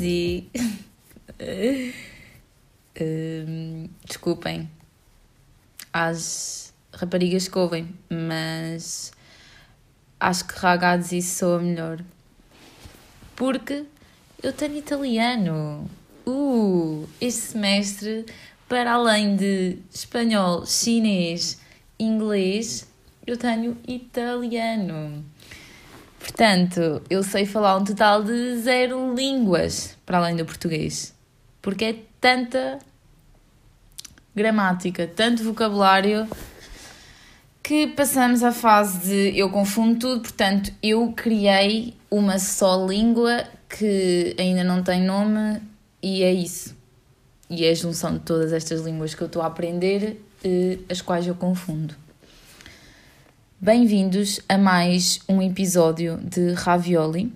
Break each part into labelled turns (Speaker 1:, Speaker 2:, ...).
Speaker 1: ragazzi. Hum, desculpem às raparigas que ouvem, mas acho que ragazzi soa melhor. Porque eu tenho italiano. Uh, este semestre, para além de espanhol, chinês, inglês, eu tenho italiano. Portanto, eu sei falar um total de zero línguas para além do português. Porque é tanta gramática, tanto vocabulário que passamos à fase de eu confundo tudo, portanto, eu criei uma só língua que ainda não tem nome e é isso. E é a junção de todas estas línguas que eu estou a aprender, eh, as quais eu confundo. Bem-vindos a mais um episódio de Ravioli.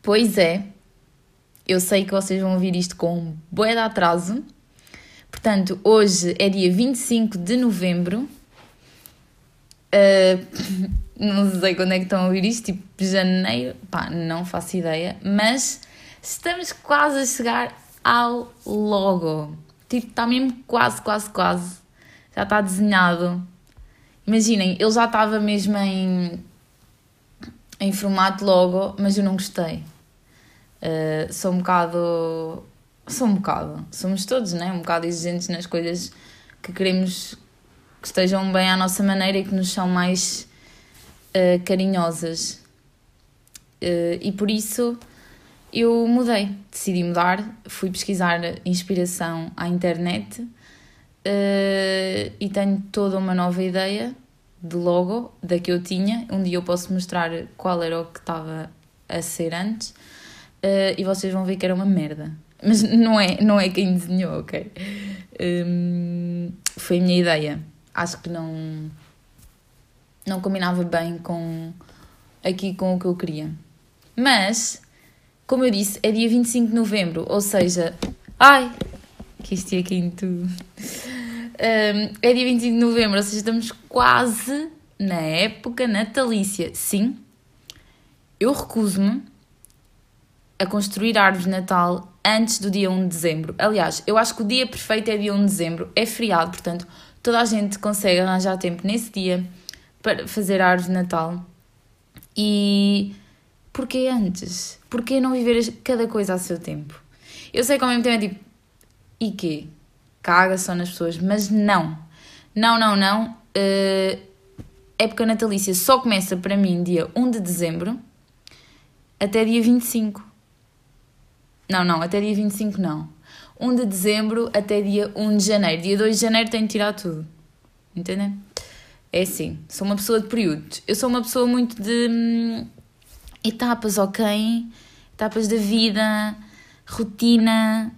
Speaker 1: Pois é, eu sei que vocês vão ouvir isto com bué de atraso. Portanto, hoje é dia 25 de novembro. Uh, não sei quando é que estão a ouvir isto, tipo janeiro, pá, não faço ideia, mas estamos quase a chegar ao logo. Tipo, está mesmo quase, quase, quase. Já está desenhado Imaginem, ele já estava mesmo em, em formato logo, mas eu não gostei. Uh, sou um bocado. Sou um bocado. Somos todos, né? Um bocado exigentes nas coisas que queremos que estejam bem à nossa maneira e que nos são mais uh, carinhosas. Uh, e por isso eu mudei, decidi mudar, fui pesquisar inspiração à internet uh, e tenho toda uma nova ideia de logo da que eu tinha. Um dia eu posso mostrar qual era o que estava a ser antes uh, e vocês vão ver que era uma merda. Mas não é, não é quem desenhou, ok? Um, foi a minha ideia. Acho que não, não combinava bem com aqui com o que eu queria. Mas, como eu disse, é dia 25 de novembro, ou seja, ai, que isto é quinto. Um, é dia 25 de novembro, ou seja, estamos quase na época natalícia. Sim, eu recuso-me a construir árvores de Natal antes do dia 1 de dezembro. Aliás, eu acho que o dia perfeito é dia 1 de dezembro, é feriado, portanto, toda a gente consegue arranjar tempo nesse dia para fazer árvores de Natal. E porquê antes? Porquê não viver cada coisa a seu tempo? Eu sei que ao mesmo tempo é tipo, e quê? caga só nas pessoas, mas não. Não, não, não. Uh, época natalícia só começa para mim dia 1 de dezembro até dia 25. Não, não, até dia 25 não. 1 de dezembro até dia 1 de janeiro. Dia 2 de janeiro tenho que tirar tudo. Entendem? É assim, sou uma pessoa de períodos. Eu sou uma pessoa muito de hum, etapas, ok? Etapas da vida, rotina,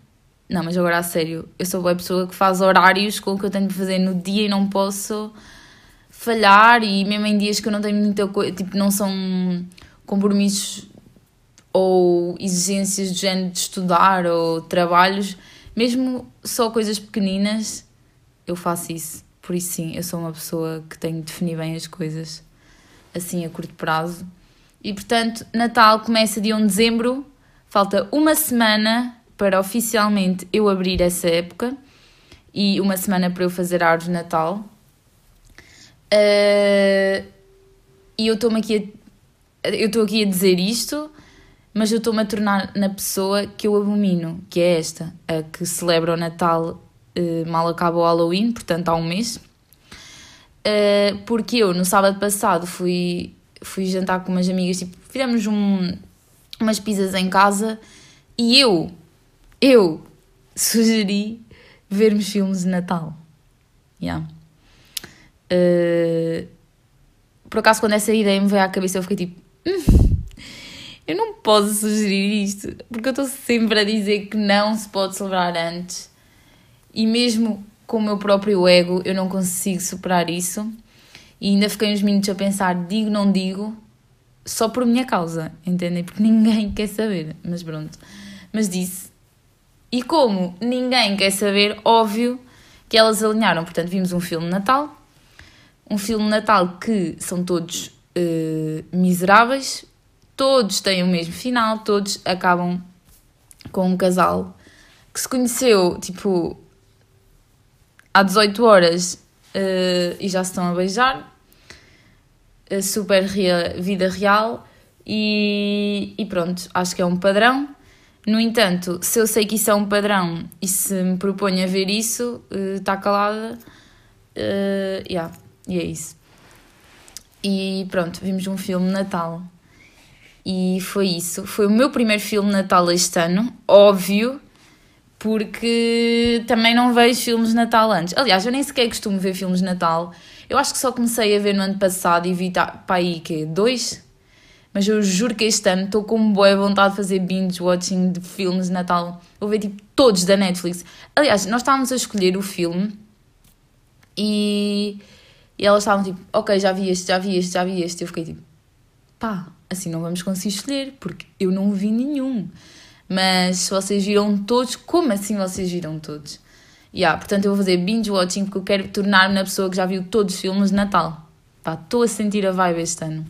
Speaker 1: não, mas agora a sério, eu sou a pessoa que faz horários com o que eu tenho de fazer no dia e não posso falhar e mesmo em dias que eu não tenho muita coisa, tipo, não são compromissos ou exigências do género de estudar ou trabalhos, mesmo só coisas pequeninas, eu faço isso. Por isso sim, eu sou uma pessoa que tenho de definir bem as coisas assim a curto prazo. E portanto, Natal começa dia 1 de dezembro, falta uma semana para oficialmente eu abrir essa época e uma semana para eu fazer a árvore de Natal. Uh, e eu estou-me aqui a, eu estou aqui a dizer isto, mas eu estou-me a tornar na pessoa que eu abomino, que é esta, a que celebra o Natal uh, mal acaba o Halloween, portanto há um mês. Uh, porque eu no sábado passado fui, fui jantar com umas amigas, tipo, fizemos um, umas pizzas em casa e eu eu sugeri vermos filmes de Natal. Yeah. Uh, por acaso, quando essa ideia me veio à cabeça, eu fiquei tipo: hum, eu não posso sugerir isto, porque eu estou sempre a dizer que não se pode celebrar antes, e mesmo com o meu próprio ego, eu não consigo superar isso. E ainda fiquei uns minutos a pensar: digo, não digo, só por minha causa, entendem? Porque ninguém quer saber, mas pronto. Mas disse: e como ninguém quer saber, óbvio que elas alinharam. Portanto, vimos um filme de Natal, um filme de Natal que são todos uh, miseráveis, todos têm o mesmo final, todos acabam com um casal que se conheceu, tipo, há 18 horas uh, e já se estão a beijar. Uh, super real, vida real. E, e pronto, acho que é um padrão. No entanto, se eu sei que isso é um padrão e se me proponho a ver isso, está uh, calada. Uh, yeah, e é isso. E pronto, vimos um filme Natal. E foi isso. Foi o meu primeiro filme Natal este ano, óbvio, porque também não vejo filmes de Natal antes. Aliás, eu nem sequer costumo ver filmes de Natal. Eu acho que só comecei a ver no ano passado e vi para aí que dois. Mas eu juro que este ano estou com boa vontade de fazer binge watching de filmes de Natal. Vou ver tipo todos da Netflix. Aliás, nós estávamos a escolher o filme e, e elas estavam tipo, ok, já vi este, já vi este, já vi este. Eu fiquei tipo, pá, assim não vamos conseguir escolher porque eu não vi nenhum. Mas se vocês viram todos, como assim vocês viram todos? Yeah, portanto, eu vou fazer binge watching porque eu quero tornar-me na pessoa que já viu todos os filmes de Natal. Estou a sentir a vibe este ano.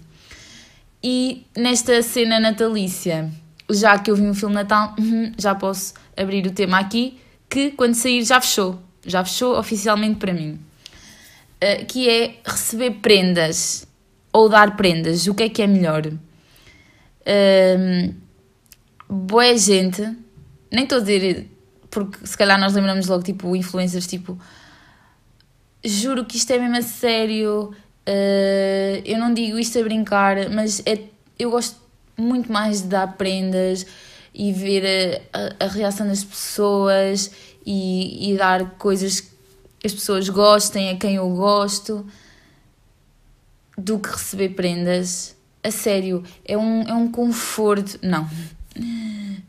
Speaker 1: E nesta cena natalícia, já que eu vi um filme Natal, uhum, já posso abrir o tema aqui, que quando sair já fechou. Já fechou oficialmente para mim. Uh, que é receber prendas ou dar prendas. O que é que é melhor? Uh, boa gente, nem estou a dizer, porque se calhar nós lembramos logo, tipo, influencers, tipo, juro que isto é mesmo a sério, uh, eu não digo isto a brincar, mas é, eu gosto muito mais de dar prendas e ver a, a, reação das pessoas e, e dar coisas que as pessoas gostem, a quem eu gosto, do que receber prendas. A sério, é um, é um conforto. Não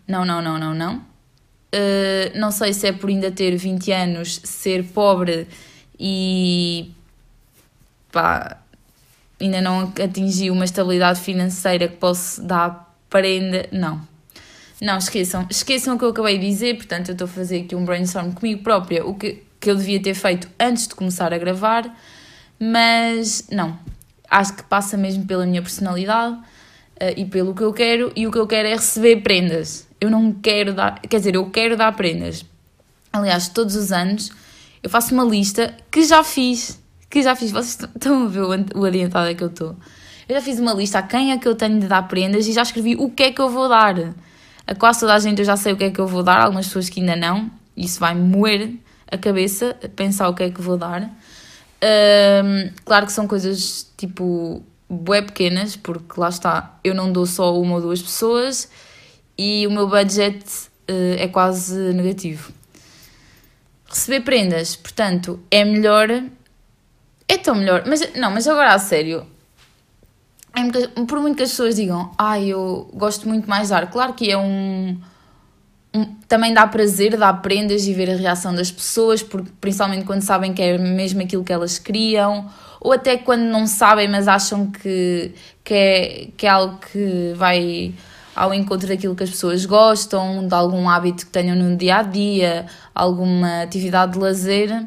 Speaker 1: não, não, não, não, não. Uh, não sei se é por ainda ter 20 anos, ser pobre e pá, ainda não atingi uma estabilidade financeira que posso dar prenda. Não. Não, esqueçam. Esqueçam o que eu acabei de dizer, portanto eu estou a fazer aqui um brainstorm comigo própria, o que, que eu devia ter feito antes de começar a gravar, mas não. Acho que passa mesmo pela minha personalidade uh, e pelo que eu quero, e o que eu quero é receber prendas. Eu não quero dar, quer dizer, eu quero dar prendas. Aliás, todos os anos eu faço uma lista que já fiz, que já fiz, vocês estão a ver o adiantado que eu estou. Eu já fiz uma lista a quem é que eu tenho de dar prendas e já escrevi o que é que eu vou dar. A quase toda a gente eu já sei o que é que eu vou dar, algumas pessoas que ainda não. Isso vai moer a cabeça, pensar o que é que vou dar. Um, claro que são coisas tipo bué pequenas, porque lá está, eu não dou só uma ou duas pessoas e o meu budget uh, é quase negativo. Receber prendas, portanto, é melhor. É tão melhor. Mas não, mas agora a sério. É, por muito que as pessoas digam, ah, eu gosto muito mais de dar. Claro que é um, um, também dá prazer dar prendas e ver a reação das pessoas, porque, principalmente quando sabem que é mesmo aquilo que elas queriam, ou até quando não sabem, mas acham que, que, é, que é algo que vai ao encontro daquilo que as pessoas gostam, de algum hábito que tenham no dia a dia, alguma atividade de lazer.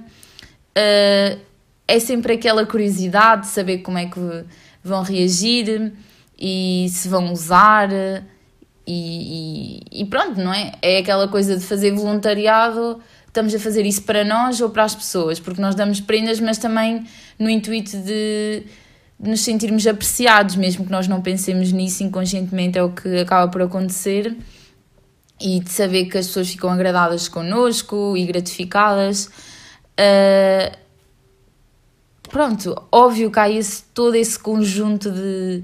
Speaker 1: Uh, é sempre aquela curiosidade de saber como é que vão reagir e se vão usar. E, e, e, pronto, não é? É aquela coisa de fazer voluntariado, estamos a fazer isso para nós ou para as pessoas, porque nós damos prendas, mas também no intuito de, nos sentirmos apreciados, mesmo que nós não pensemos nisso inconscientemente, é o que acaba por acontecer, e de saber que as pessoas ficam agradadas connosco e gratificadas. Uh, pronto, óbvio que há esse, todo esse conjunto de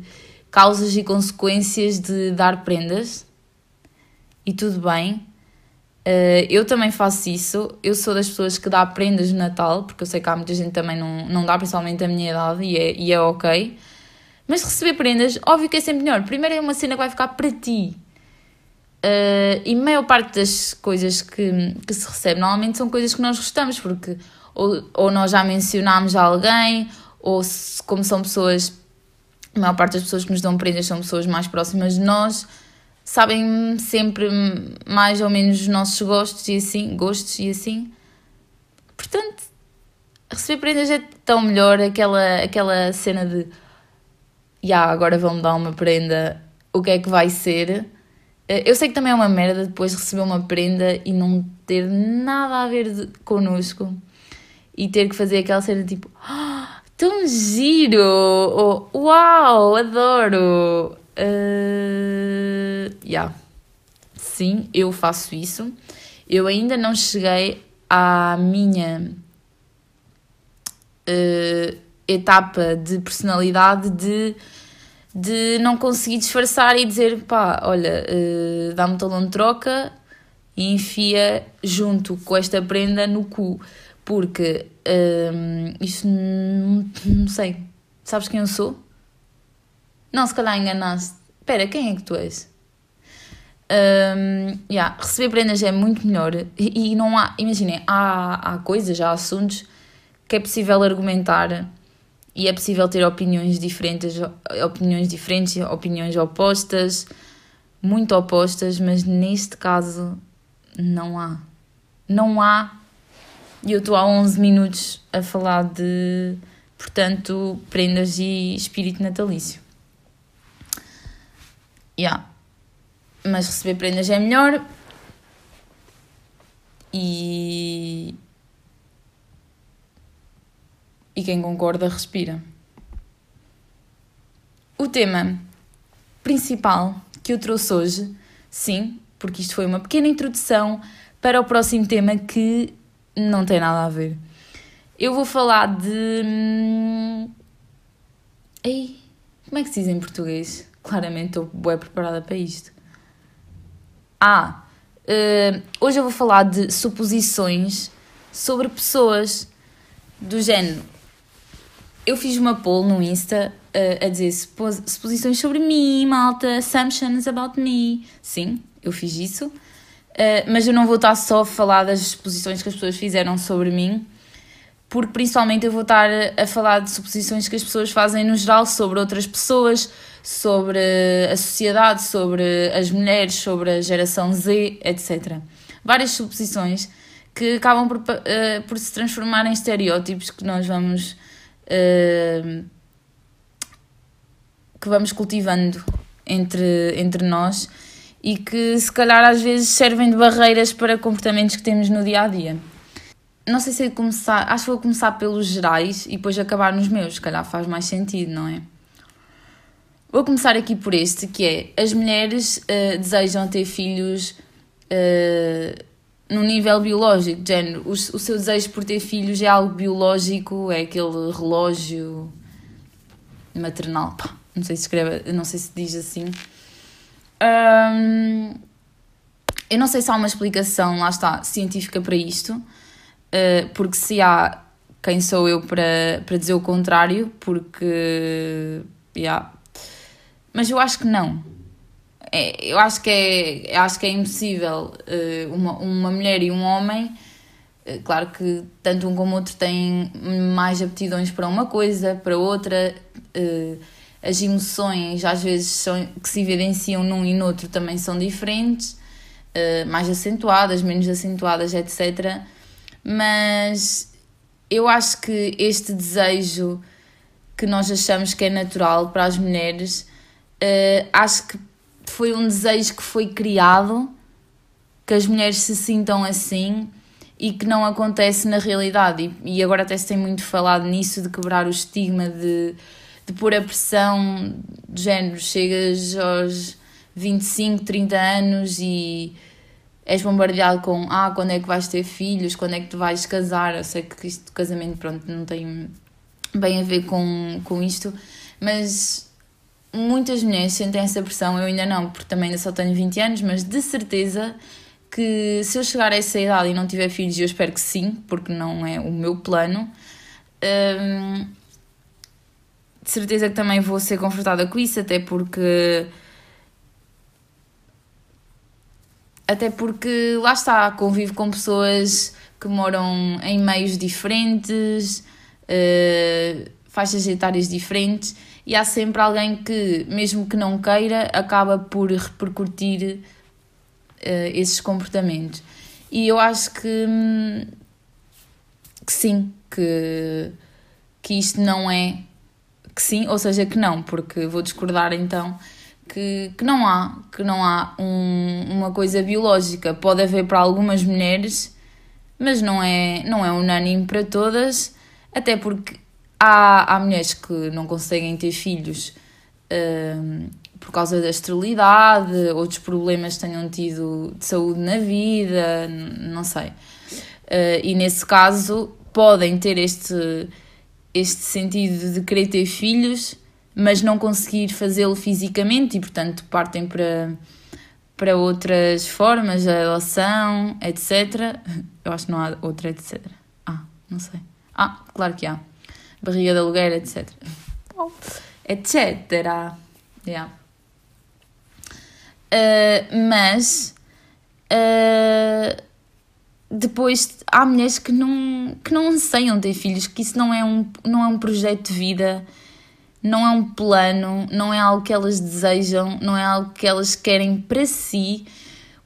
Speaker 1: causas e consequências de dar prendas e tudo bem. Uh, eu também faço isso. Eu sou das pessoas que dá prendas no Natal, porque eu sei que há muita gente também não, não dá, principalmente a minha idade, e é, e é ok. Mas receber prendas, óbvio que é sempre melhor. Primeiro é uma cena que vai ficar para ti. Uh, e maior parte das coisas que, que se recebe normalmente são coisas que nós gostamos, porque ou, ou nós já mencionámos alguém, ou se, como são pessoas a maior parte das pessoas que nos dão prendas são pessoas mais próximas de nós, sabem sempre mais ou menos os nossos gostos e assim, gostos e assim. Portanto, receber prendas é tão melhor aquela, aquela cena de yeah, agora vão-me dar uma prenda o que é que vai ser. Uh, eu sei que também é uma merda depois receber uma prenda e não ter nada a ver de, connosco e ter que fazer aquela cena tipo oh, tão giro! Ou uau, adoro! Uh, yeah. Sim, eu faço isso. Eu ainda não cheguei à minha uh, etapa de personalidade de, de não conseguir disfarçar e dizer pá, olha, uh, dá-me talão de troca e enfia junto com esta prenda no cu. Porque um, isto não, não sei. Sabes quem eu sou? Não, se calhar enganaste. Espera, quem é que tu és? Um, yeah, receber prendas é muito melhor e, e não há, imaginem, há, há coisas, há assuntos que é possível argumentar e é possível ter opiniões diferentes, opiniões diferentes, opiniões opostas, muito opostas, mas neste caso não há. Não há. E eu estou há 11 minutos a falar de, portanto, prendas e espírito natalício. Yeah mas receber prendas é melhor. E. E quem concorda, respira. O tema principal que eu trouxe hoje, sim, porque isto foi uma pequena introdução para o próximo tema que não tem nada a ver. Eu vou falar de. Hum, ei, como é que se diz em português? Claramente estou bem preparada para isto. Ah, uh, hoje eu vou falar de suposições sobre pessoas do género. Eu fiz uma poll no Insta uh, a dizer suposições sobre mim, malta, assumptions about me. Sim, eu fiz isso. Uh, mas eu não vou estar só a falar das suposições que as pessoas fizeram sobre mim, porque principalmente eu vou estar a falar de suposições que as pessoas fazem no geral sobre outras pessoas, sobre a sociedade, sobre as mulheres, sobre a geração Z, etc. Várias suposições que acabam por, uh, por se transformar em estereótipos que nós vamos. Uh, que vamos cultivando entre, entre nós e que se calhar às vezes servem de barreiras para comportamentos que temos no dia a dia. Não sei se é começar, acho que vou começar pelos gerais e depois acabar nos meus, se calhar faz mais sentido, não é? Vou começar aqui por este, que é as mulheres uh, desejam ter filhos uh, no nível biológico, género, o, o, seu desejo por ter filhos é algo biológico, é aquele relógio maternal, pá, não sei se escreve, não sei se diz assim. Um, eu não sei se há uma explicação, lá está, científica para isto, uh, porque se há, quem sou eu para, para dizer o contrário, porque, yeah, mas eu acho que não. É, eu acho que é, acho que é impossível uh, uma, uma mulher e um homem. Uh, claro que tanto um como outro têm mais aptidões para uma coisa, para outra. Uh, as emoções, às vezes, são, que se evidenciam num e no outro também são diferentes, mais acentuadas, menos acentuadas, etc. Mas eu acho que este desejo que nós achamos que é natural para as mulheres uh, acho que foi um desejo que foi criado que as mulheres se sintam assim e que não acontece na realidade. E, e agora até se tem muito falado nisso de quebrar o estigma de, de pôr a pressão de género. Chegas aos 25, 30 anos e és bombardeado com ah, quando é que vais ter filhos, quando é que tu vais casar. Eu sei que isto casamento pronto, não tem bem a ver com, com isto, mas muitas mulheres sentem essa pressão, eu ainda não, porque também ainda só tenho 20 anos, mas de certeza que se eu chegar a essa idade e não tiver filhos, eu espero que sim, porque não é o meu plano, hum, de certeza que também vou ser confrontada com isso, até porque. Até porque lá está, convivo com pessoas que moram em meios diferentes, uh, faixas etárias diferentes e há sempre alguém que, mesmo que não queira, acaba por repercutir uh, esses comportamentos. E eu acho que, hum, que sim, que, que isto não é. Que sim, ou seja, que não, porque vou discordar então que, que não há, que não há um, uma coisa biológica. Pode haver para algumas mulheres, mas não é, não é unânime para todas, até porque há, há mulheres que não conseguem ter filhos uh, por causa da esterilidade, outros problemas que tenham tido de saúde na vida, não sei. Uh, e nesse caso podem ter este, este sentido de querer ter filhos, mas não conseguir fazê-lo fisicamente e, portanto, partem para, para outras formas, a adoção, etc. Eu acho que não há outra, etc. Ah, não sei. Ah, claro que há. Barriga de aluguer, etc. etc. Yeah. Uh, mas uh, depois há mulheres que não, que não anseiam ter filhos, que isso não é, um, não é um projeto de vida, não é um plano, não é algo que elas desejam, não é algo que elas querem para si,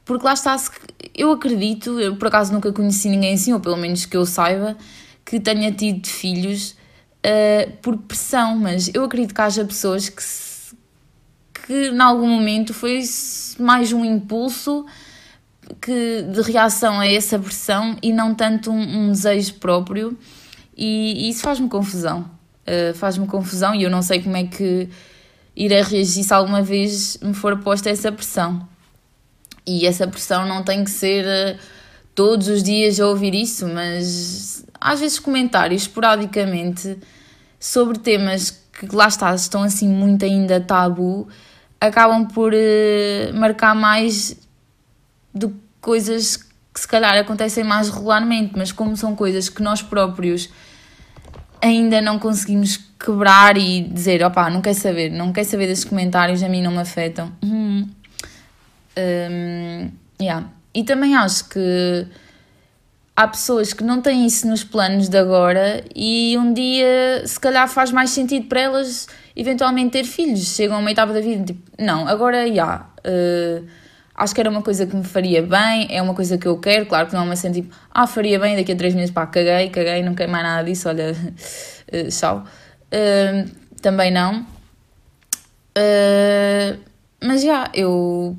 Speaker 1: porque lá está, eu acredito, eu por acaso nunca conheci ninguém assim, ou pelo menos que eu saiba, que tenha tido filhos uh, por pressão, mas eu acredito que haja pessoas que, que em algum momento foi mais um impulso que, de reação a essa pressão e não tanto um, um desejo próprio, e, e isso faz-me confusão. Uh, faz-me confusão e eu não sei como é que irei reagir se alguma vez me for posta essa pressão. E essa pressão não tem que ser uh, todos os dias a ouvir isso, mas às vezes comentários esporadicamente sobre temas que lá está, estão assim muito ainda tabu, acabam por uh, marcar mais do que coisas que se calhar acontecem mais regularmente, mas como são coisas que nós próprios ainda não conseguimos quebrar e dizer, opá, não quer saber, não quer saber desses comentários, a mim não me afetam. Hum. Um, yeah. E também acho que há pessoas que não têm isso nos planos de agora e um dia se calhar faz mais sentido para elas eventualmente ter filhos. Chegam a uma etapa da vida tipo, não, agora já. Yeah, uh, acho que era uma coisa que me faria bem, é uma coisa que eu quero, claro que não é uma cena tipo, ah, faria bem, daqui a três meses, pá, caguei, caguei, não quero mais nada disso, olha, tchau. Uh, também não. Uh, mas já, eu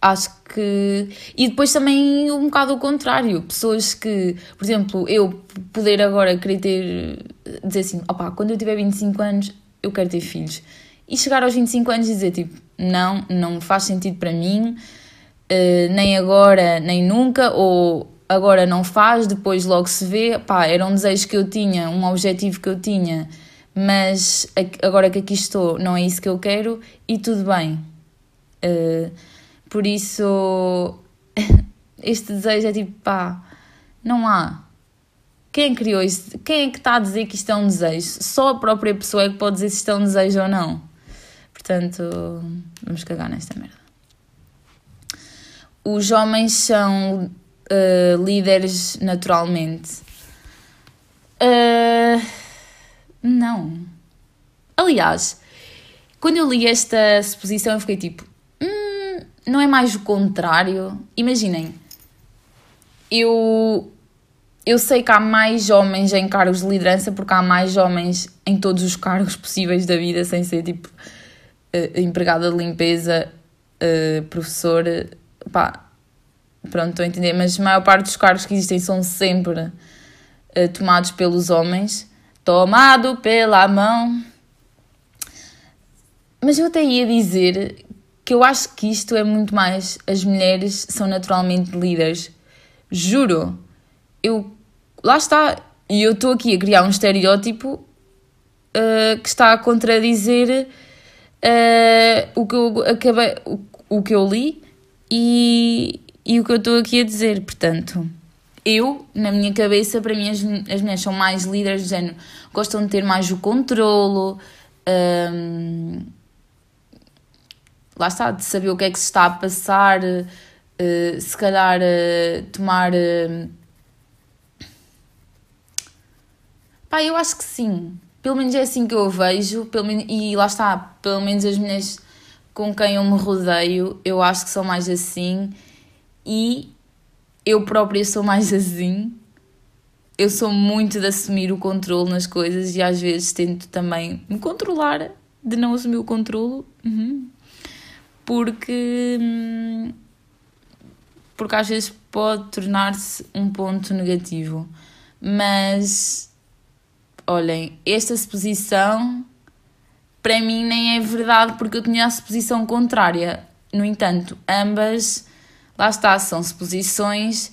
Speaker 1: acho que. E depois também um bocado o contrário, pessoas que, por exemplo, eu poder agora querer ter, dizer assim, opá, quando eu tiver 25 anos, eu quero ter filhos. E chegar aos 25 anos e dizer tipo, não, não faz sentido para mim, uh, nem agora, nem nunca, ou agora não faz, depois logo se vê. Pá, era um desejo que eu tinha, um objetivo que eu tinha, mas agora que aqui estou, não é isso que eu quero e tudo bem. Uh, por isso, este desejo é tipo, pá, não há. Quem criou isto? Quem é que está a dizer que isto é um desejo? Só a própria pessoa é que pode dizer se isto é um desejo ou não. Portanto, vamos cagar nesta merda os homens são uh, líderes naturalmente. Uh, não. Aliás, quando eu li esta suposição, eu fiquei tipo: hum, não é mais o contrário? Imaginem, eu, eu sei que há mais homens em cargos de liderança porque há mais homens em todos os cargos possíveis da vida, sem ser tipo uh, empregada de limpeza, uh, professor pá, pronto, estou a entender, mas a maior parte dos cargos que existem são sempre uh, tomados pelos homens. Tomado pela mão. Mas eu até ia dizer que eu acho que isto é muito mais. As mulheres são naturalmente líderes. Juro. Eu. Lá está. E eu estou aqui a criar um estereótipo uh, que está a contradizer uh, o, que eu acabei, o, o que eu li e, e o que eu estou aqui a dizer. Portanto, eu, na minha cabeça, para mim as, as mulheres são mais líderes do género, gostam de ter mais o controlo, hum, lá está, de saber o que é que se está a passar, uh, se calhar uh, tomar. Uh, pá, eu acho que sim. Pelo menos é assim que eu vejo, pelo menos, e lá está, pelo menos as mulheres com quem eu me rodeio, eu acho que são mais assim e eu própria sou mais assim. Eu sou muito de assumir o controle nas coisas e às vezes tento também me controlar de não assumir o controle. Uhum. porque. Hum, porque às vezes pode tornar-se um ponto negativo. Mas. Olhem, esta suposição para mim nem é verdade porque eu tinha a suposição contrária. No entanto, ambas, lá está, são suposições,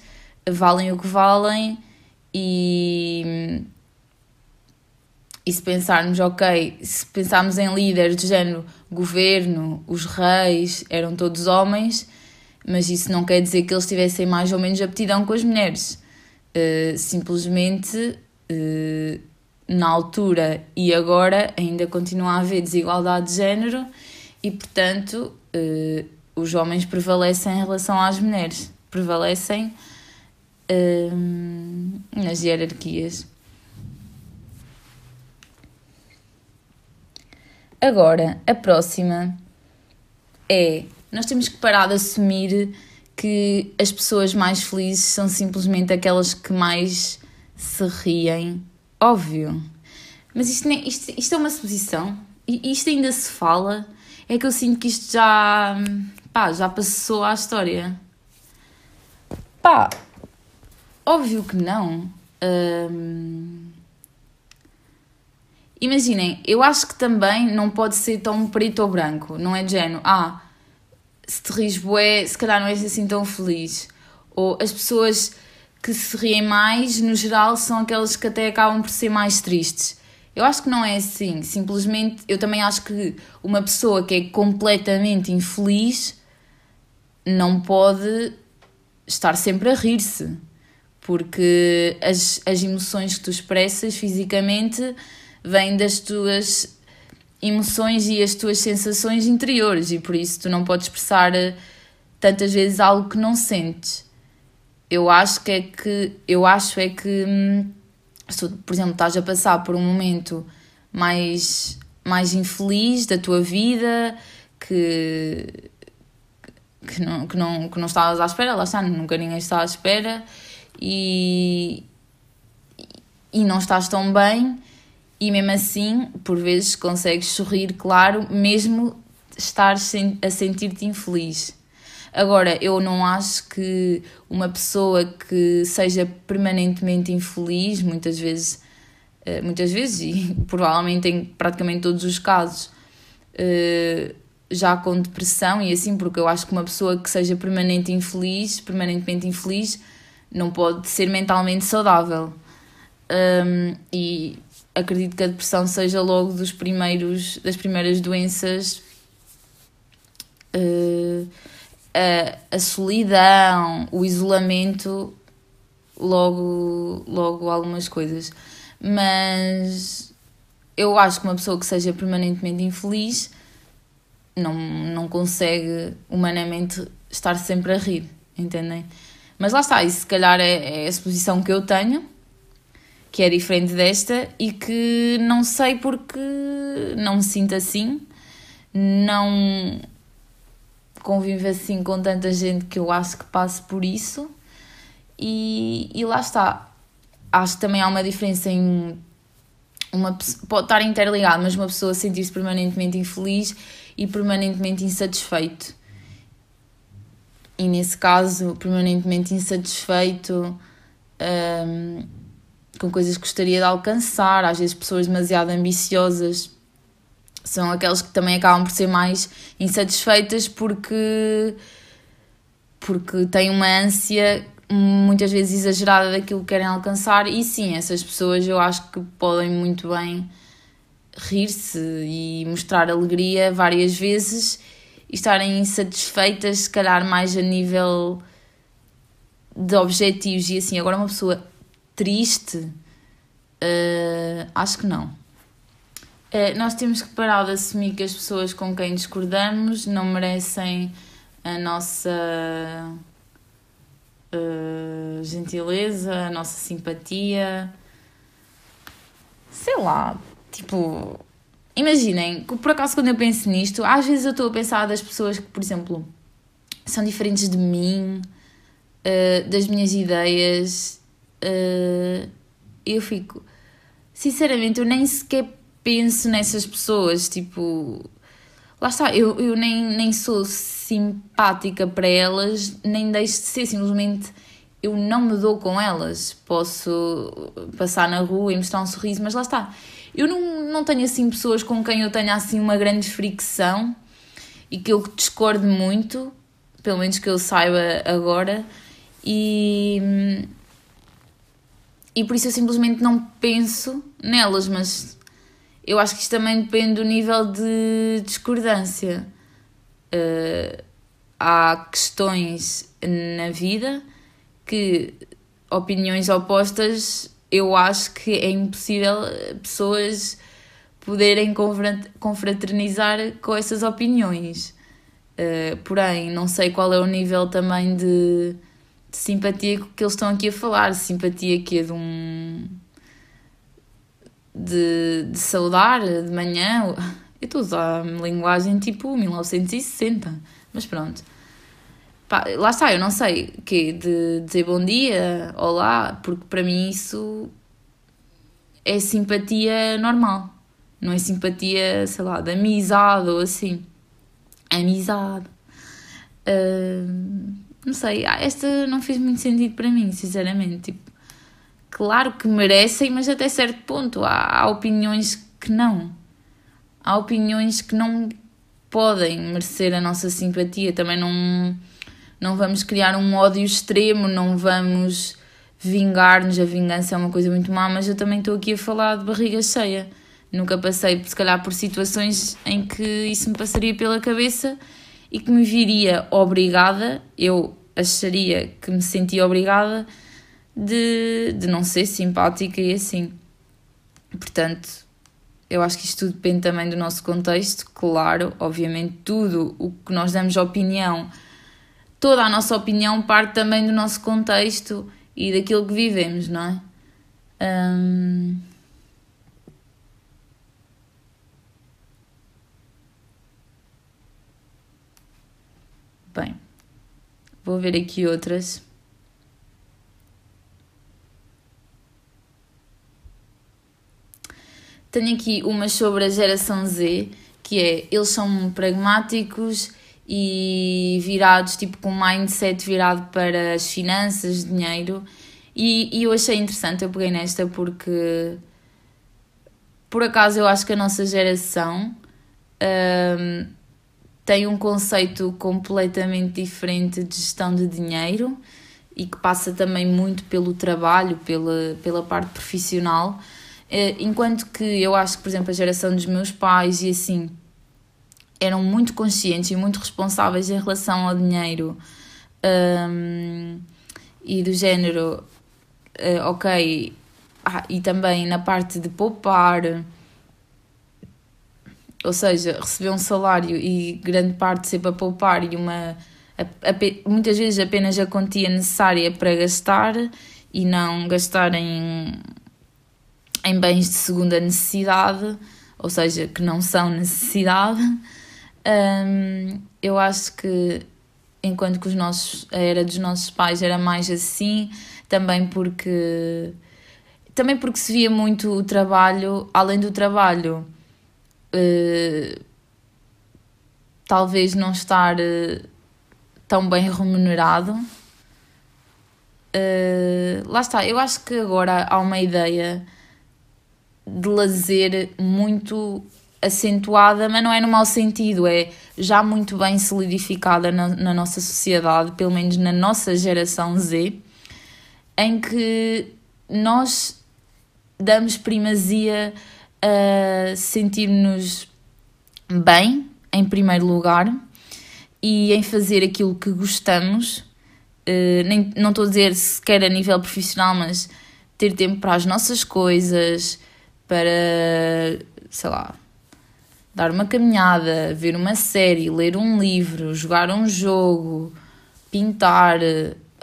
Speaker 1: valem o que valem e. E se pensarmos, ok, se pensarmos em líderes de género, governo, os reis, eram todos homens, mas isso não quer dizer que eles tivessem mais ou menos aptidão com as mulheres. Uh, simplesmente, uh, na altura e agora, ainda continua a haver desigualdade de género e, portanto, uh, os homens prevalecem em relação às mulheres, prevalecem nas hierarquias. Agora, a próxima é: nós temos que parar de assumir que as pessoas mais felizes são simplesmente aquelas que mais se riem. Óbvio. Mas isto, nem, isto, isto é uma suposição. E isto ainda se fala. É que eu sinto que isto já. pá, já passou à história. Pá, óbvio que não. Imaginem, eu acho que também não pode ser tão preto ou branco, não é de género, ah, se te rires bué, se calhar não és assim tão feliz. Ou as pessoas que se riem mais, no geral, são aquelas que até acabam por ser mais tristes. Eu acho que não é assim. Simplesmente, eu também acho que uma pessoa que é completamente infeliz não pode estar sempre a rir-se. Porque as, as emoções que tu expressas fisicamente vêm das tuas emoções e as tuas sensações interiores e por isso tu não podes expressar eh, tantas vezes algo que não sentes. Eu acho que é que eu acho é que hum, se tu, por exemplo, estás a passar por um momento mais mais infeliz da tua vida, que que não, que não, que não estavas à espera, lá está, nunca ninguém está à espera e, e não estás tão bem e mesmo assim, por vezes, consegues sorrir, claro, mesmo estar a sentir-te infeliz. Agora, eu não acho que uma pessoa que seja permanentemente infeliz, muitas vezes, eh, muitas vezes, e provavelmente em praticamente todos os casos, eh, já com depressão e assim, porque eu acho que uma pessoa que seja permanente infeliz, permanentemente infeliz, não pode ser mentalmente saudável. Um, e acredito que a depressão seja logo dos primeiros, das primeiras doenças. Uh, a, a solidão, o isolamento, logo, logo algumas coisas. Mas eu acho que uma pessoa que seja permanentemente infeliz não, não consegue humanamente estar sempre a rir, entendem? Mas lá está, isso se calhar é, é a exposição que eu tenho que é diferente desta e que não sei porque não me sinto assim, não convivo assim com tanta gente que eu acho que passo por isso e, e lá está. Acho que também há uma diferença em uma pode estar interligado, mas uma pessoa sentir-se permanentemente infeliz e permanentemente insatisfeito. E nesse caso, permanentemente insatisfeito, hum, com coisas que gostaria de alcançar, às vezes pessoas demasiado ambiciosas são aquelas que também acabam por ser mais insatisfeitas porque porque têm uma ânsia muitas vezes exagerada daquilo que querem alcançar e sim, essas pessoas eu acho que podem muito bem rir-se e mostrar alegria várias vezes e estarem insatisfeitas, se calhar mais a nível de objetivos e assim, agora uma pessoa triste? Uh, acho que não. Uh, nós temos que parar de assumir que as pessoas com quem discordamos não merecem a nossa uh, gentileza, a nossa simpatia. Sei lá, tipo. Imaginem, por acaso quando eu penso nisto, às vezes eu estou a pensar das pessoas que, por exemplo, são diferentes de mim, das minhas ideias uh, eu fico. Sinceramente, eu nem sequer penso nessas pessoas. Tipo, lá está, eu, eu nem, nem sou simpática para elas, nem deixo de ser, simplesmente eu não me dou com elas. Posso passar na rua e mostrar um sorriso, mas lá está. Eu não, não tenho assim pessoas com quem eu tenha assim uma grande fricção e que eu discorde muito, pelo menos que eu saiba agora, e, e por isso eu simplesmente não penso nelas, mas eu acho que isto também depende do nível de discordância. Uh, há questões na vida que opiniões opostas eu acho que é impossível pessoas poderem confraternizar com essas opiniões. Uh, porém, não sei qual é o nível também de, de, simpatia que eles estão aqui a falar. Simpatia que é de um. De, de saudar de manhã. Eu estou a usar linguagem tipo 1960, mas pronto. Pá, lá está, eu não sei que de dizer bom dia, olá, porque para mim isso é simpatia normal, não é simpatia, sei lá, de amizade ou assim. Amizade. Uh, não sei, ah, esta não fez muito sentido para mim, sinceramente. Tipo, claro que merecem, mas até certo ponto. Há, há opiniões que não. Há opiniões que não podem merecer a nossa simpatia. Também não não vamos criar um ódio extremo, não vamos vingar-nos. A vingança é uma coisa muito má, mas eu também estou aqui a falar de barriga cheia. Nunca passei, se calhar, por situações em que isso me passaria pela cabeça e que me viria obrigada, eu acharia que me sentia obrigada de, de não ser simpática e assim. Portanto, eu acho que isto tudo depende também do nosso contexto. Claro, obviamente, tudo o que nós damos opinião toda a nossa opinião parte também do nosso contexto e daquilo que vivemos, não é? Um... Bem, vou ver aqui outras. Tenho aqui uma sobre a geração Z, que é eles são pragmáticos e virados, tipo, com um mindset virado para as finanças, dinheiro. E, e eu achei interessante, eu peguei nesta porque, por acaso, eu acho que a nossa geração um, tem um conceito completamente diferente de gestão de dinheiro e que passa também muito pelo trabalho, pela, pela parte profissional. Eh, enquanto que eu acho que, por exemplo, a geração dos meus pais e assim eram muito conscientes e muito responsáveis em relação ao dinheiro um, e do género, uh, ok, ah, e também na parte de poupar, ou seja, receber um salário e grande parte ser para poupar e uma a, a, muitas vezes apenas a quantia necessária para gastar e não gastar em, em bens de segunda necessidade, ou seja, que não são necessidade. Um, eu acho que enquanto que os nossos, a era dos nossos pais era mais assim, também porque também porque se via muito o trabalho, além do trabalho, uh, talvez não estar uh, tão bem remunerado. Uh, lá está, eu acho que agora há uma ideia de lazer muito acentuada, mas não é no mau sentido, é já muito bem solidificada na, na nossa sociedade, pelo menos na nossa geração Z, em que nós damos primazia a sentir-nos bem, em primeiro lugar, e em fazer aquilo que gostamos. Uh, nem, não estou a dizer sequer a nível profissional, mas ter tempo para as nossas coisas, para, sei lá, dar uma caminhada, ver uma série, ler um livro, jogar um jogo, pintar,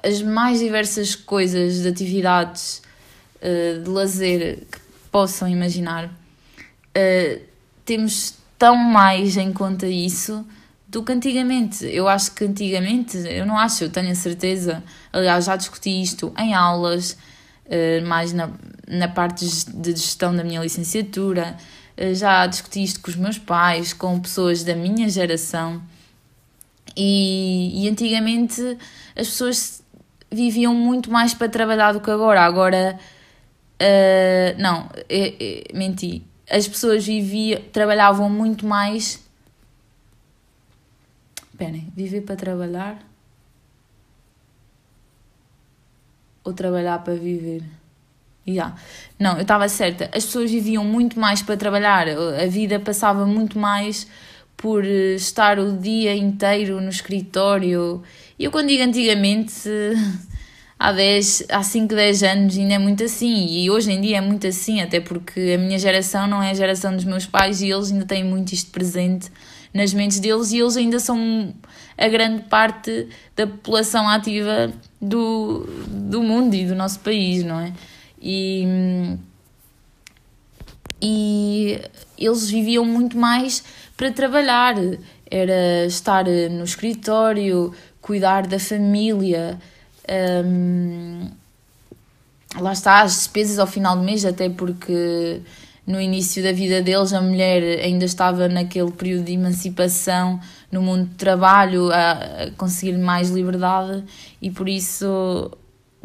Speaker 1: as mais diversas coisas de atividades uh, de lazer que possam imaginar, uh, temos tão mais em conta isso do que antigamente. Eu acho que antigamente, eu não acho, eu tenho a certeza, aliás, já discuti isto em aulas, mais na, na parte de gestão da minha licenciatura eh, já discuti isto com os meus pais, com pessoas da minha geração. E, e antigamente as pessoas viviam muito mais para trabalhar do que agora. Agora, uh, não, é, é, menti. As pessoas viviam, trabalhavam muito mais. Esperem, viver para trabalhar ou trabalhar para viver? Yeah. Não, eu estava certa. As pessoas viviam muito mais para trabalhar, a vida passava muito mais por eh, estar o dia inteiro no escritório. E eu, quando digo antigamente, há, 10, há 5, 10 anos ainda é muito assim. E hoje em dia é muito assim, até porque a minha geração não é a geração dos meus pais e eles ainda têm muito isto presente nas mentes deles e eles ainda são a grande parte da população ativa do, do mundo e do nosso país, não é? E, e eles viviam muito mais para trabalhar, era estar no escritório, cuidar da família. Um, lá está, as despesas ao final do mês, até porque no início da vida deles a mulher ainda estava naquele período de emancipação no mundo do trabalho, a, conseguir mais liberdade e por isso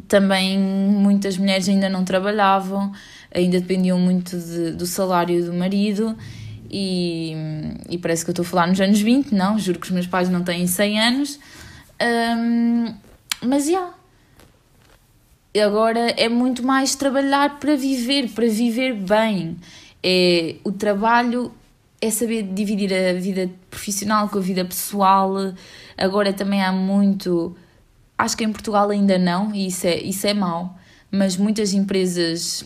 Speaker 1: também muitas mulheres ainda não trabalhavam, ainda dependiam muito de, do salário do marido. E, e, parece que eu estou a falar nos anos 20, não, juro que os meus pais não têm 100 anos, um, mas já. Yeah. Agora é muito mais trabalhar para viver, para viver bem. É, o trabalho é saber dividir a vida profissional com a vida pessoal. Agora também há muito Acho que em Portugal ainda não, e isso é, isso é mau, mas muitas empresas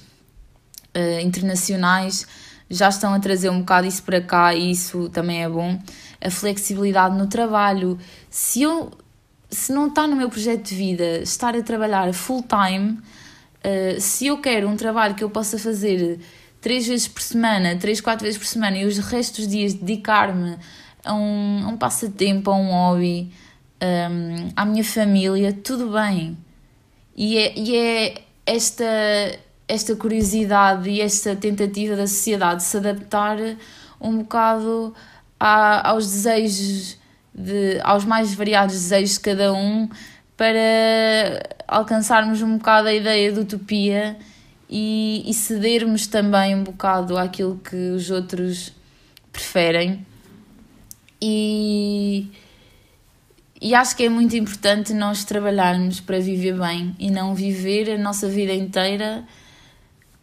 Speaker 1: uh, internacionais já estão a trazer um bocado isso para cá e isso também é bom. A flexibilidade no trabalho. Se eu se não está no meu projeto de vida estar a trabalhar full time, uh, se eu quero um trabalho que eu possa fazer três vezes por semana, três, quatro vezes por semana e os restos dos dias dedicar-me a um, a um passatempo, a um hobby, um, à minha família, tudo bem. E é, e é esta, esta curiosidade e esta tentativa da sociedade de se adaptar um bocado a, aos desejos, de, aos mais variados desejos de cada um, para alcançarmos um bocado a ideia de utopia e, e cedermos também um bocado àquilo que os outros preferem. E e acho que é muito importante nós trabalharmos para viver bem e não viver a nossa vida inteira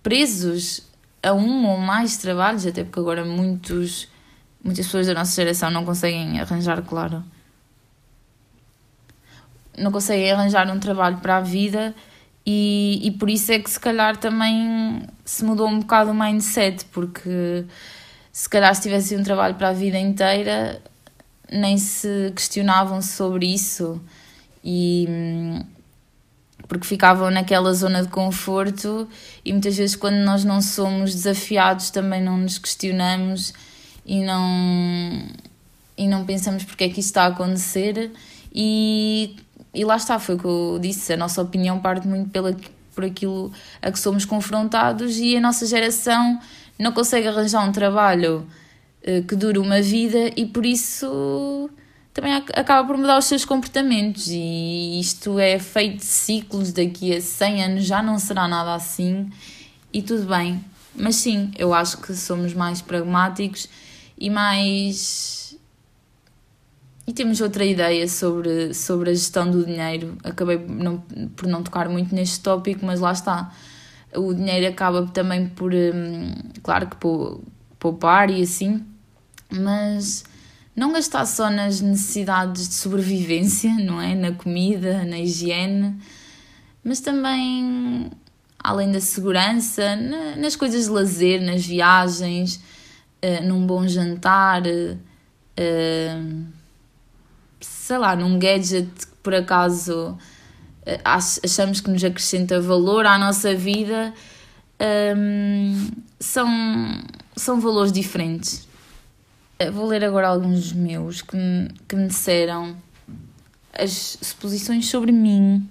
Speaker 1: presos a um ou mais trabalhos, até porque agora muitos, muitas pessoas da nossa geração não conseguem arranjar, claro, não conseguem arranjar um trabalho para a vida e, e por isso é que se calhar também se mudou um bocado o mindset, porque se calhar se tivesse um trabalho para a vida inteira nem se questionavam sobre isso. E porque ficavam naquela zona de conforto e muitas vezes quando nós não somos desafiados também não nos questionamos e não e não pensamos porque é que isto está a acontecer. E, e lá está, foi o que eu disse, a nossa opinião parte muito pela, por aquilo a que somos confrontados e a nossa geração não consegue arranjar um trabalho eh, que dura uma vida e por isso também acaba por mudar os seus comportamentos e isto é feito de ciclos, daqui a 100 anos já não será nada assim e tudo bem. Mas sim, eu acho que somos mais pragmáticos e mais. E temos outra ideia sobre, sobre a gestão do dinheiro. Acabei não, por não tocar muito neste tópico, mas lá está. O dinheiro acaba também por, hum, claro que poupar e assim, mas não gastar só nas necessidades de sobrevivência, não é? Na comida, na higiene, mas também além da segurança, nas coisas de lazer, nas viagens, uh, num bom jantar, uh, sei lá, num gadget que por acaso uh, achamos que nos acrescenta valor à nossa vida, um, são, são valores diferentes. Vou ler agora alguns meus que me, que me disseram as suposições sobre mim.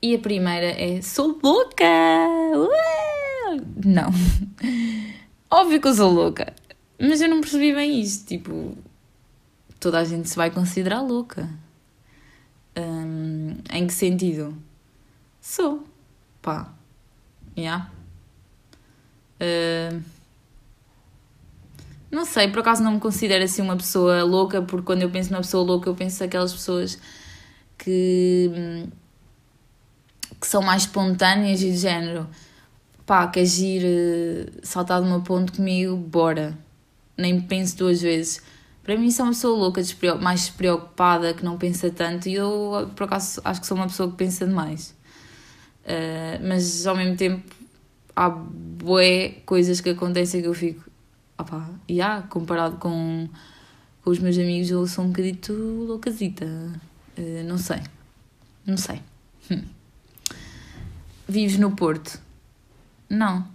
Speaker 1: E a primeira é: sou louca! Ué! Não. Óbvio que eu sou louca. Mas eu não percebi bem isto. Tipo, toda a gente se vai considerar louca. Um, em que sentido? Sou. Pá. Yeah. Uh, não sei, por acaso não me considero assim uma pessoa louca, porque quando eu penso numa pessoa louca, eu penso aquelas pessoas que, que são mais espontâneas e de género pá, queres ir uh, saltar de uma ponte comigo? Bora. Nem penso duas vezes. Para mim, sou uma pessoa louca, mais despreocupada, que não pensa tanto, e eu, por acaso, acho que sou uma pessoa que pensa demais. Uh, mas ao mesmo tempo, há bué coisas que acontecem que eu fico, opá, e yeah, comparado com, com os meus amigos, eu sou um bocadito loucazita. Uh, não sei. Não sei. Hum. Vives no Porto não.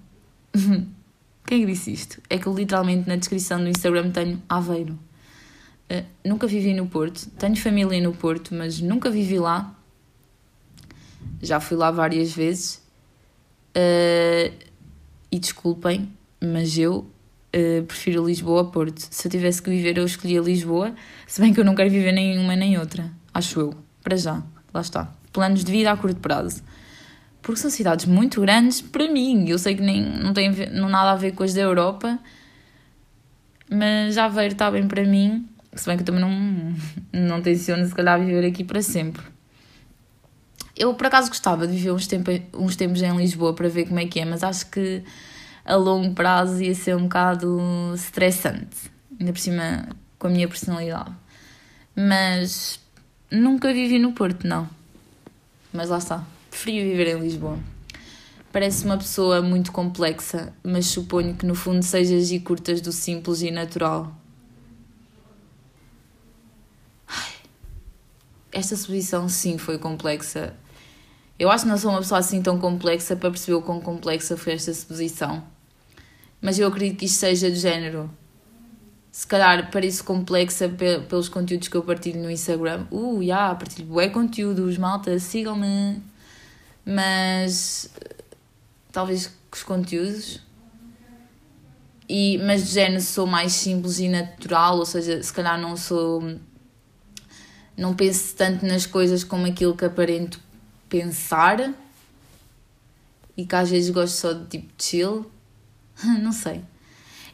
Speaker 1: Quem é disse isto? É que literalmente na descrição do Instagram tenho Aveiro. Uh, nunca vivi no Porto. Tenho família no Porto, mas nunca vivi lá. Já fui lá várias vezes. Uh, e desculpem, mas eu uh, prefiro Lisboa a Porto. Se eu tivesse que viver, eu escolhia Lisboa. Se bem que eu não quero viver nenhuma nem outra. Acho eu. Para já. Lá está. Planos de vida a curto prazo porque são cidades muito grandes para mim. Eu sei que nem, não tem não nada a ver com as da Europa, mas Aveiro está bem para mim. Se bem que eu também não, não tenciono, se calhar, viver aqui para sempre. Eu, por acaso, gostava de viver uns, tempo, uns tempos em Lisboa para ver como é que é, mas acho que a longo prazo ia ser um bocado estressante, ainda por cima com a minha personalidade. Mas nunca vivi no Porto, não. Mas lá está preferia viver em Lisboa. Parece uma pessoa muito complexa, mas suponho que no fundo sejas e curtas do simples e natural. Esta suposição sim foi complexa. Eu acho que não sou uma pessoa assim tão complexa para perceber o quão complexa foi esta suposição. Mas eu acredito que isto seja de género. Se calhar pareço complexa pelos conteúdos que eu partilho no Instagram. Uh, já, yeah, partilho bué conteúdos, malta, sigam-me mas talvez com os conteúdos. E, mas de género sou mais simples e natural, ou seja, se calhar não sou. Não penso tanto nas coisas como aquilo que aparento pensar e que às vezes gosto só de tipo chill. não sei.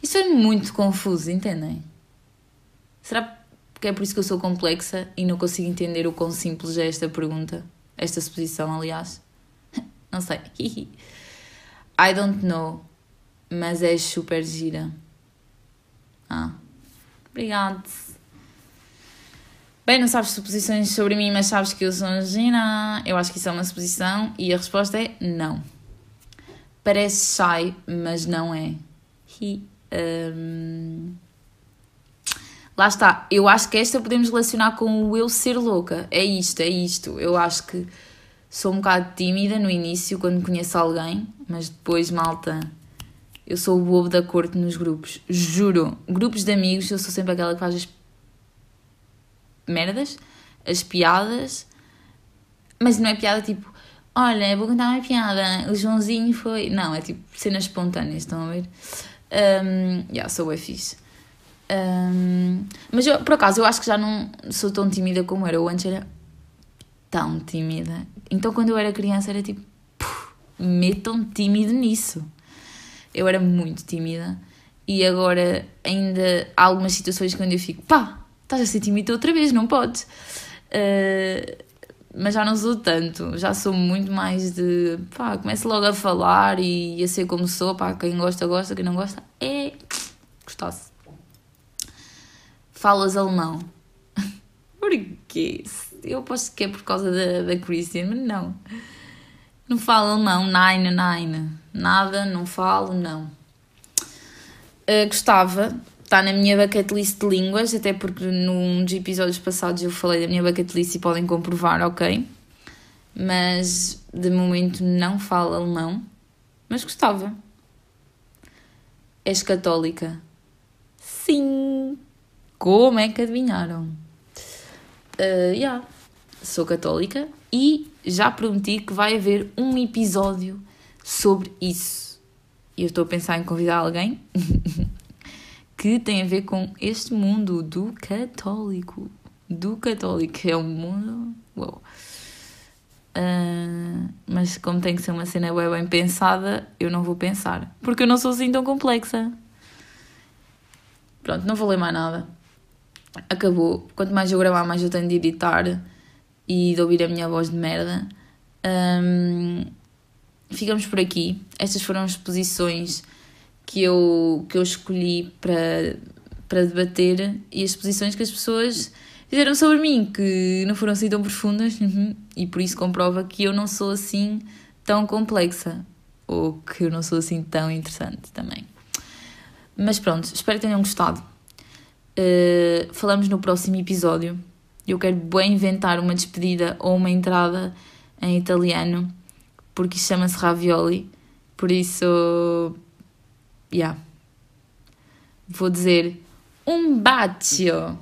Speaker 1: Isto é muito confuso, entendem? Será que é por isso que eu sou complexa e não consigo entender o quão simples é esta pergunta? Esta suposição, aliás. Não sei. I don't know. Mas é super gira. Ah. Obrigado. Bem, não sabes suposições sobre mim, mas sabes que eu sou Gina. Eu acho que isso é uma suposição e a resposta é não. Parece shy, mas não é. He, um... Lá está. Eu acho que esta podemos relacionar com o eu ser louca. É isto, é isto. Eu acho que Sou um bocado tímida no início quando conheço alguém, mas depois, malta, eu sou o bobo da corte nos grupos. Juro. Grupos de amigos, eu sou sempre aquela que faz as merdas, as piadas, mas não é piada tipo, olha, vou contar uma piada, o Joãozinho foi. Não, é tipo cenas espontâneas, estão a ver? Um, yeah, sou é fixe. Um, mas eu, por acaso, eu acho que já não sou tão tímida como era. Eu antes era tão tímida. Então, quando eu era criança, era tipo, metam tímido nisso. Eu era muito tímida e agora ainda há algumas situações quando eu fico, pá, estás a ser tímida outra vez, não podes. Uh, mas já não sou tanto, já sou muito mais de, pá, começo logo a falar e a ser como sou, pá, quem gosta, gosta, quem não gosta, é, gostasse. Falas alemão. Porquê? eu aposto que é por causa da, da Christian, mas não. Não falo alemão, nine, nine. Nada, não falo, não. Uh, gostava, está na minha bucket list de línguas, até porque num dos episódios passados eu falei da minha bucket list e podem comprovar, ok? Mas de momento não falo alemão, mas gostava. És católica? Sim! Como é que adivinharam? uh, yeah, sou católica e já prometi que vai haver um episódio sobre isso. e eu estou a pensar em convidar alguém que tem a ver com este mundo do católico. Do católico, é um mundo. Uou. Uh, mas como tem que ser uma cena bem, bem pensada, eu não vou pensar. Porque eu não sou assim tão complexa. Pronto, não vou mais nada. Acabou. Quanto mais eu gravar, mais eu tenho de editar e de ouvir a minha voz de merda. Um, ficamos por aqui. Estas foram as posições que eu, que eu escolhi para, para debater e as posições que as pessoas fizeram sobre mim, que não foram assim tão profundas uhum, e por isso comprova que eu não sou assim tão complexa ou que eu não sou assim tão interessante também. Mas pronto, espero que tenham gostado. Uh, falamos no próximo episódio. Eu quero bem inventar uma despedida ou uma entrada em italiano, porque chama-se ravioli. Por isso, yeah. Vou dizer um bacio.